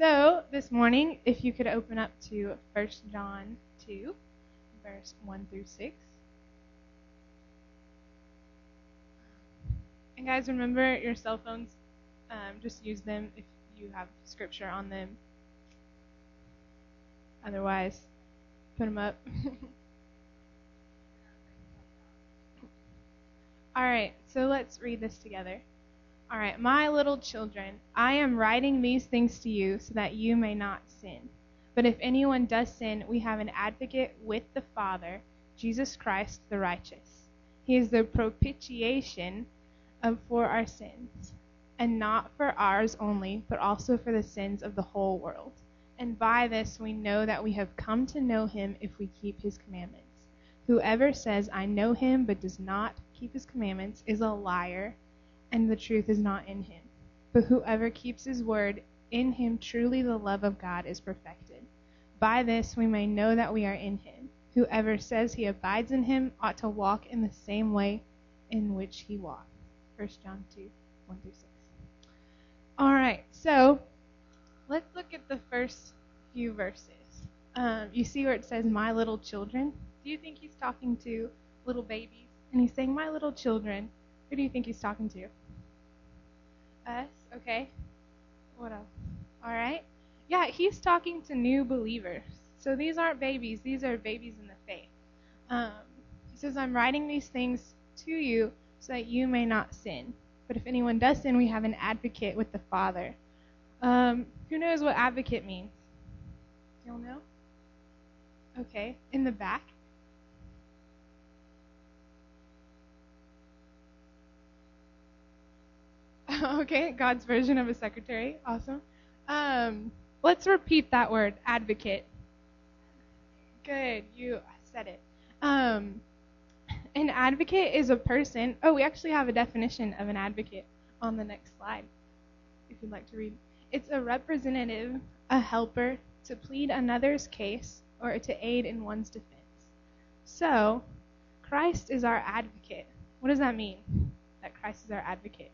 So, this morning, if you could open up to 1 John 2, verse 1 through 6. And, guys, remember your cell phones, um, just use them if you have scripture on them. Otherwise, put them up. All right, so let's read this together. All right, my little children, I am writing these things to you so that you may not sin. But if anyone does sin, we have an advocate with the Father, Jesus Christ the righteous. He is the propitiation of, for our sins, and not for ours only, but also for the sins of the whole world. And by this we know that we have come to know him if we keep his commandments. Whoever says, I know him, but does not keep his commandments is a liar, and the truth is not in him. But whoever keeps his word, in him truly the love of God is perfected. By this we may know that we are in him. Whoever says he abides in him ought to walk in the same way in which he walked. 1 John 2, 1 through 6. All right, so let's look at the first few verses. Um, you see where it says, My little children? Do you think he's talking to little babies? And he's saying, My little children. Who do you think he's talking to? Us? Okay. What else? All right. Yeah, he's talking to new believers. So these aren't babies, these are babies in the faith. Um, he says, I'm writing these things to you so that you may not sin. But if anyone does sin, we have an advocate with the Father. Um, who knows what advocate means? Y'all know? Okay. In the back? okay, God's version of a secretary. Awesome. Um, let's repeat that word, advocate. Good, you said it. Um, an advocate is a person. Oh, we actually have a definition of an advocate on the next slide, if you'd like to read. It's a representative, a helper, to plead another's case or to aid in one's defense. So, Christ is our advocate. What does that mean? That Christ is our advocate.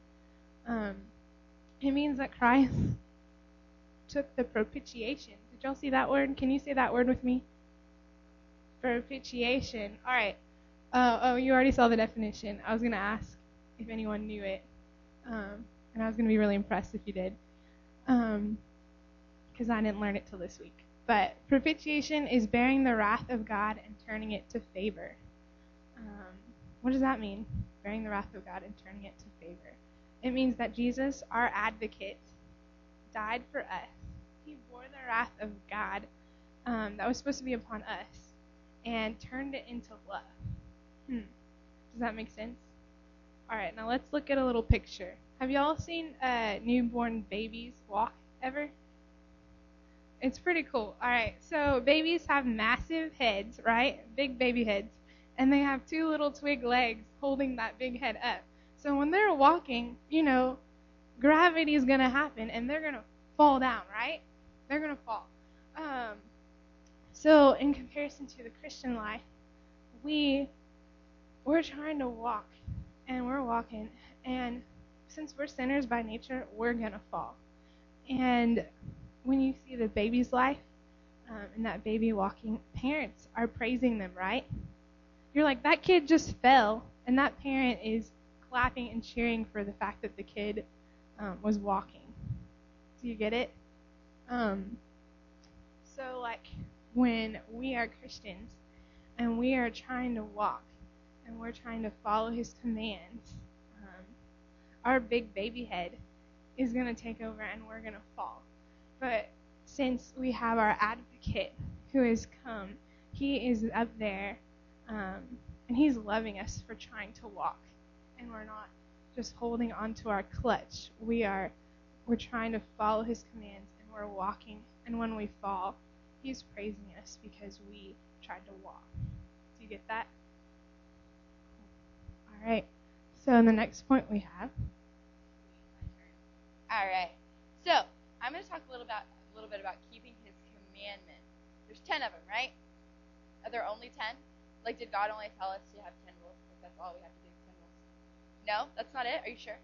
Um, it means that Christ took the propitiation. Did y'all see that word? Can you say that word with me? Propitiation. All right. Uh, oh, you already saw the definition. I was going to ask if anyone knew it. Um, and I was going to be really impressed if you did. Because um, I didn't learn it till this week. But propitiation is bearing the wrath of God and turning it to favor. Um, what does that mean? Bearing the wrath of God and turning it to favor. It means that Jesus, our advocate, died for us. He bore the wrath of God um, that was supposed to be upon us and turned it into love. Hmm. Does that make sense? All right, now let's look at a little picture. Have y'all seen uh, newborn babies walk ever? It's pretty cool. All right, so babies have massive heads, right? Big baby heads. And they have two little twig legs holding that big head up. So when they're walking, you know, gravity is going to happen and they're going to fall down, right? They're going to fall. Um, so in comparison to the Christian life, we we're trying to walk and we're walking and since we're sinners by nature, we're going to fall. And when you see the baby's life um, and that baby walking, parents are praising them, right? You're like, that kid just fell, and that parent is clapping and cheering for the fact that the kid um, was walking. Do you get it? Um, so, like, when we are Christians and we are trying to walk and we're trying to follow His commands, um, our big baby head is going to take over and we're going to fall. But since we have our advocate who has come, he is up there um, and he's loving us for trying to walk. And we're not just holding onto our clutch. We are we're trying to follow his commands and we're walking. And when we fall, he's praising us because we tried to walk. Do you get that? All right. So in the next point we have. All right. So I'm going to talk a little about a little bit about keeping His commandments. There's ten of them, right? Are there only ten? Like, did God only tell us to have ten rules? Like, that's all we have to do. No, that's not it. Are you sure?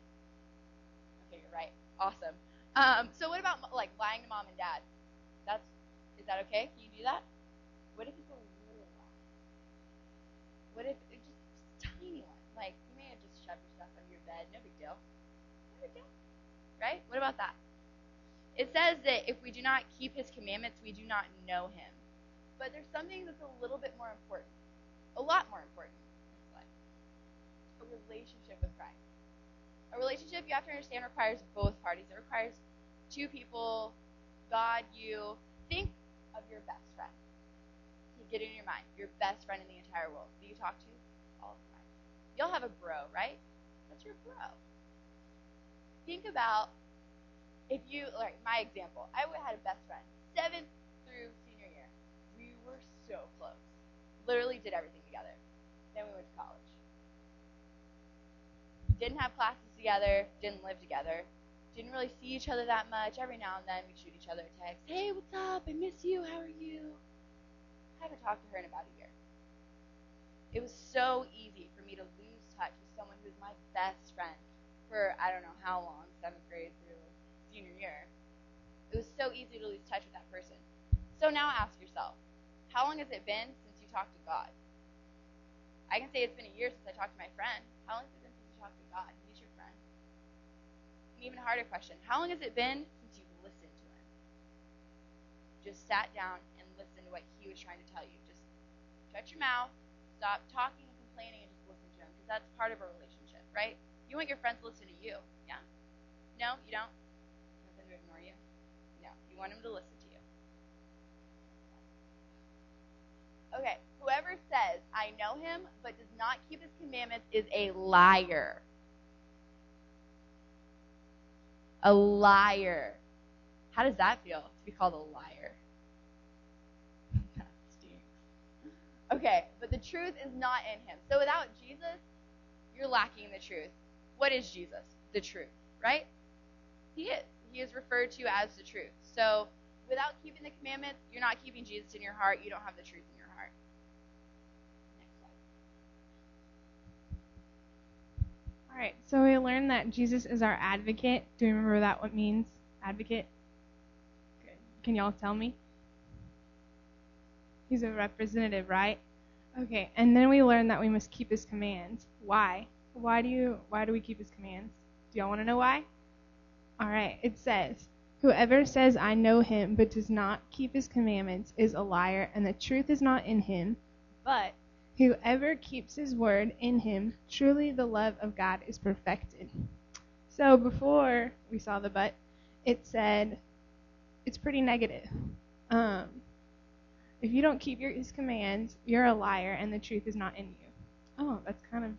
Okay, you're right. Awesome. Um, so what about like lying to mom and dad? That's is that okay? Can you do that? What if it's a little lie? What if it's just, just a tiny one? Like you may have just shoved your stuff under your bed, no big deal. No big deal. Right? What about that? It says that if we do not keep his commandments, we do not know him. But there's something that's a little bit more important. A lot more important. A relationship with Christ. A relationship, you have to understand, requires both parties. It requires two people, God, you. Think of your best friend. Get it in your mind. Your best friend in the entire world. Do you talk to all the time? You'll have a bro, right? That's your bro. Think about if you, like my example, I had a best friend, seventh through senior year. We were so close. Literally did everything together. Then we went to college. Didn't have classes together, didn't live together, didn't really see each other that much. Every now and then we'd shoot each other a text. Hey, what's up? I miss you. How are you? I haven't talked to her in about a year. It was so easy for me to lose touch with someone who was my best friend for I don't know how long, seventh grade through senior year. It was so easy to lose touch with that person. So now ask yourself, how long has it been since you talked to God? I can say it's been a year since I talked to my friend. How long has it talked to God? He's your friend. An even harder question, how long has it been since you've listened to him? Just sat down and listened to what he was trying to tell you. Just shut your mouth, stop talking and complaining, and just listen to him because that's part of a relationship, right? You want your friends to listen to you, yeah? No, you don't? Nothing to ignore you? No, you want them to listen to you. Okay, I know him, but does not keep his commandments is a liar. A liar. How does that feel to be called a liar? that stinks. Okay, but the truth is not in him. So without Jesus, you're lacking the truth. What is Jesus? The truth, right? He is. He is referred to as the truth. So without keeping the commandments, you're not keeping Jesus in your heart. You don't have the truth in your heart. Next slide. All right, so we learned that Jesus is our advocate. Do you remember that what means? Advocate? Good. Can y'all tell me? He's a representative, right? Okay, and then we learned that we must keep his commands. Why? Why do you why do we keep his commands? Do y'all want to know why? All right, it says, Whoever says, I know him, but does not keep his commandments, is a liar, and the truth is not in him. But whoever keeps his word in him, truly the love of God is perfected. So before we saw the but, it said it's pretty negative. Um, if you don't keep your, his commands, you're a liar, and the truth is not in you. Oh, that's kind of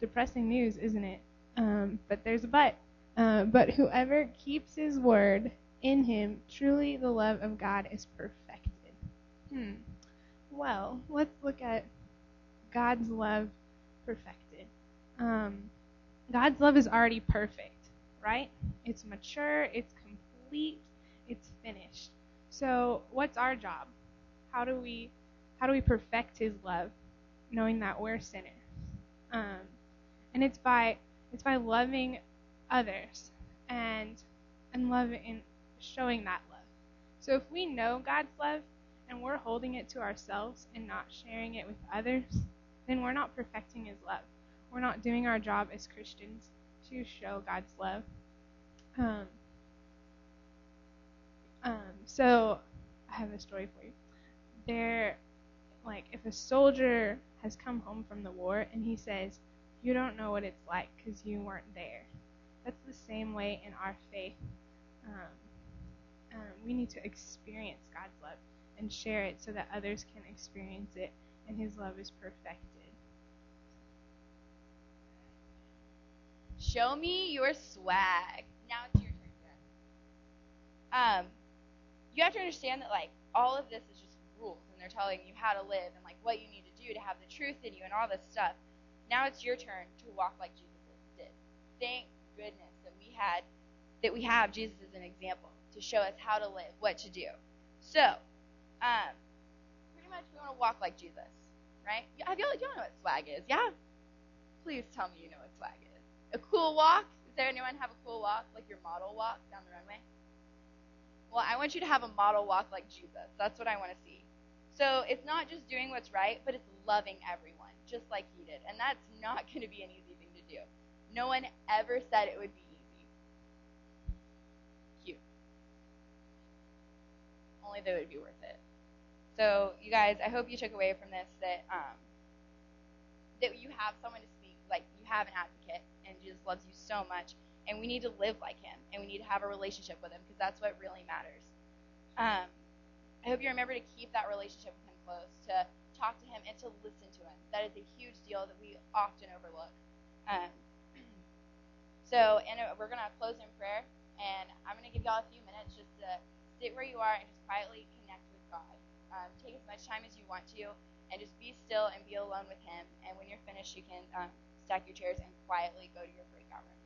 depressing news, isn't it? Um, but there's a but. Uh, but whoever keeps his word in him, truly the love of God is perfected. Hmm. Well, let's look at God's love perfected. Um, God's love is already perfect, right? It's mature, it's complete, it's finished. So, what's our job? How do we how do we perfect His love, knowing that we're sinners? Um, and it's by it's by loving others and and loving and showing that love. So if we know God's love and we're holding it to ourselves and not sharing it with others, then we're not perfecting his love. We're not doing our job as Christians to show God's love. Um, um, so I have a story for you. There like if a soldier has come home from the war and he says, "You don't know what it's like because you weren't there." That's the same way in our faith. Um, um, we need to experience God's love and share it so that others can experience it, and His love is perfected. Show me your swag. Now it's your turn. Um, you have to understand that like all of this is just rules, and they're telling you how to live and like what you need to do to have the truth in you and all this stuff. Now it's your turn to walk like Jesus did. Thank goodness that we had that we have Jesus as an example to show us how to live, what to do. So, um, much we want to walk like Jesus, right? Have Y'all, y'all know what swag is, yeah? Please tell me you know what swag is. A cool walk? Does there anyone have a cool walk, like your model walk down the runway? Well, I want you to have a model walk like Jesus. That's what I want to see. So it's not just doing what's right, but it's loving everyone, just like he did. And that's not going to be an easy thing to do. No one ever said it would be easy. Cute. Only that it would be worth it. So, you guys, I hope you took away from this that um, that you have someone to speak, like you have an advocate, and Jesus loves you so much, and we need to live like Him, and we need to have a relationship with Him because that's what really matters. Um, I hope you remember to keep that relationship with Him close, to talk to Him, and to listen to Him. That is a huge deal that we often overlook. Um, so, and uh, we're gonna close in prayer, and I'm gonna give y'all a few minutes just to sit where you are and just quietly connect with God. Um, take as much time as you want to and just be still and be alone with Him. And when you're finished, you can um, stack your chairs and quietly go to your breakout room.